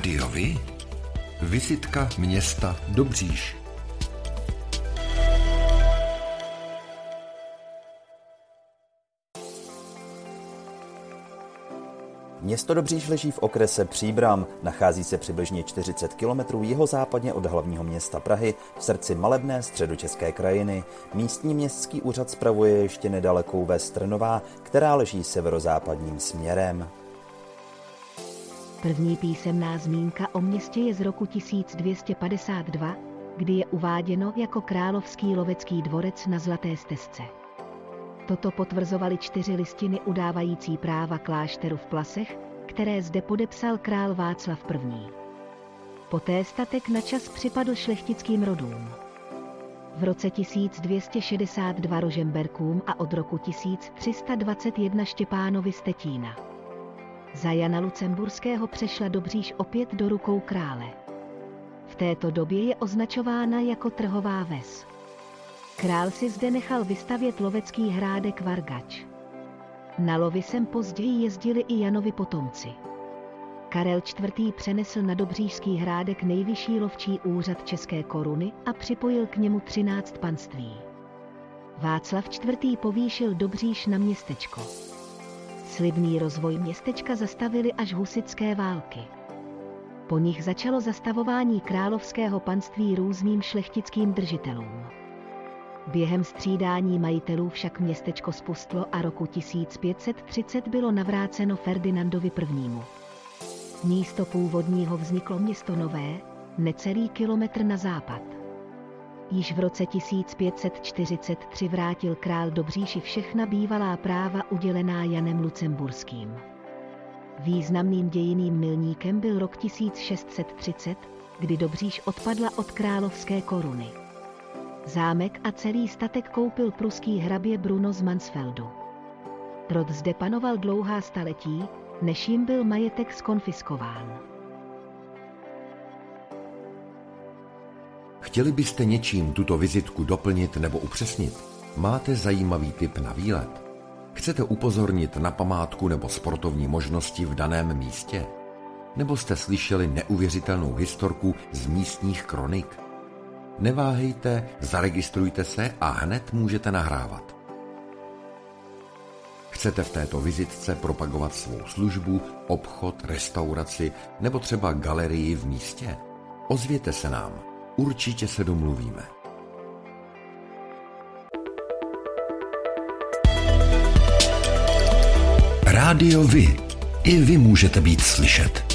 Rádiovi? Vizitka města Dobříš. Město Dobříš leží v okrese Příbram, nachází se přibližně 40 km jihozápadně od hlavního města Prahy v srdci malebné středočeské krajiny. Místní městský úřad spravuje ještě nedalekou ves Trnová, která leží severozápadním směrem. První písemná zmínka o městě je z roku 1252, kdy je uváděno jako královský lovecký dvorec na Zlaté stezce. Toto potvrzovaly čtyři listiny udávající práva klášteru v Plasech, které zde podepsal král Václav I. Poté statek na čas připadl šlechtickým rodům. V roce 1262 Rožemberkům a od roku 1321 Štěpánovi Stetína. Za Jana Lucemburského přešla Dobříž opět do rukou krále. V této době je označována jako trhová ves. Král si zde nechal vystavět lovecký hrádek Vargač. Na lovy sem později jezdili i Janovi potomci. Karel IV. přenesl na Dobřížský hrádek nejvyšší lovčí úřad České koruny a připojil k němu 13 panství. Václav IV. povýšil Dobříž na městečko. Slibný rozvoj městečka zastavili až husické války. Po nich začalo zastavování královského panství různým šlechtickým držitelům. Během střídání majitelů však městečko spustlo a roku 1530 bylo navráceno Ferdinandovi I. Místo původního vzniklo město nové, necelý kilometr na západ. Již v roce 1543 vrátil král Dobříši všechna bývalá práva udělená Janem Lucemburským. Významným dějiným milníkem byl rok 1630, kdy Dobříš odpadla od královské koruny. Zámek a celý statek koupil pruský hrabě Bruno z Mansfeldu. Rod zde panoval dlouhá staletí, než jim byl majetek skonfiskován. Chtěli byste něčím tuto vizitku doplnit nebo upřesnit? Máte zajímavý tip na výlet? Chcete upozornit na památku nebo sportovní možnosti v daném místě? Nebo jste slyšeli neuvěřitelnou historku z místních kronik? Neváhejte, zaregistrujte se a hned můžete nahrávat. Chcete v této vizitce propagovat svou službu, obchod, restauraci nebo třeba galerii v místě? Ozvěte se nám, určitě se domluvíme. Rádio Vy. I vy můžete být slyšet.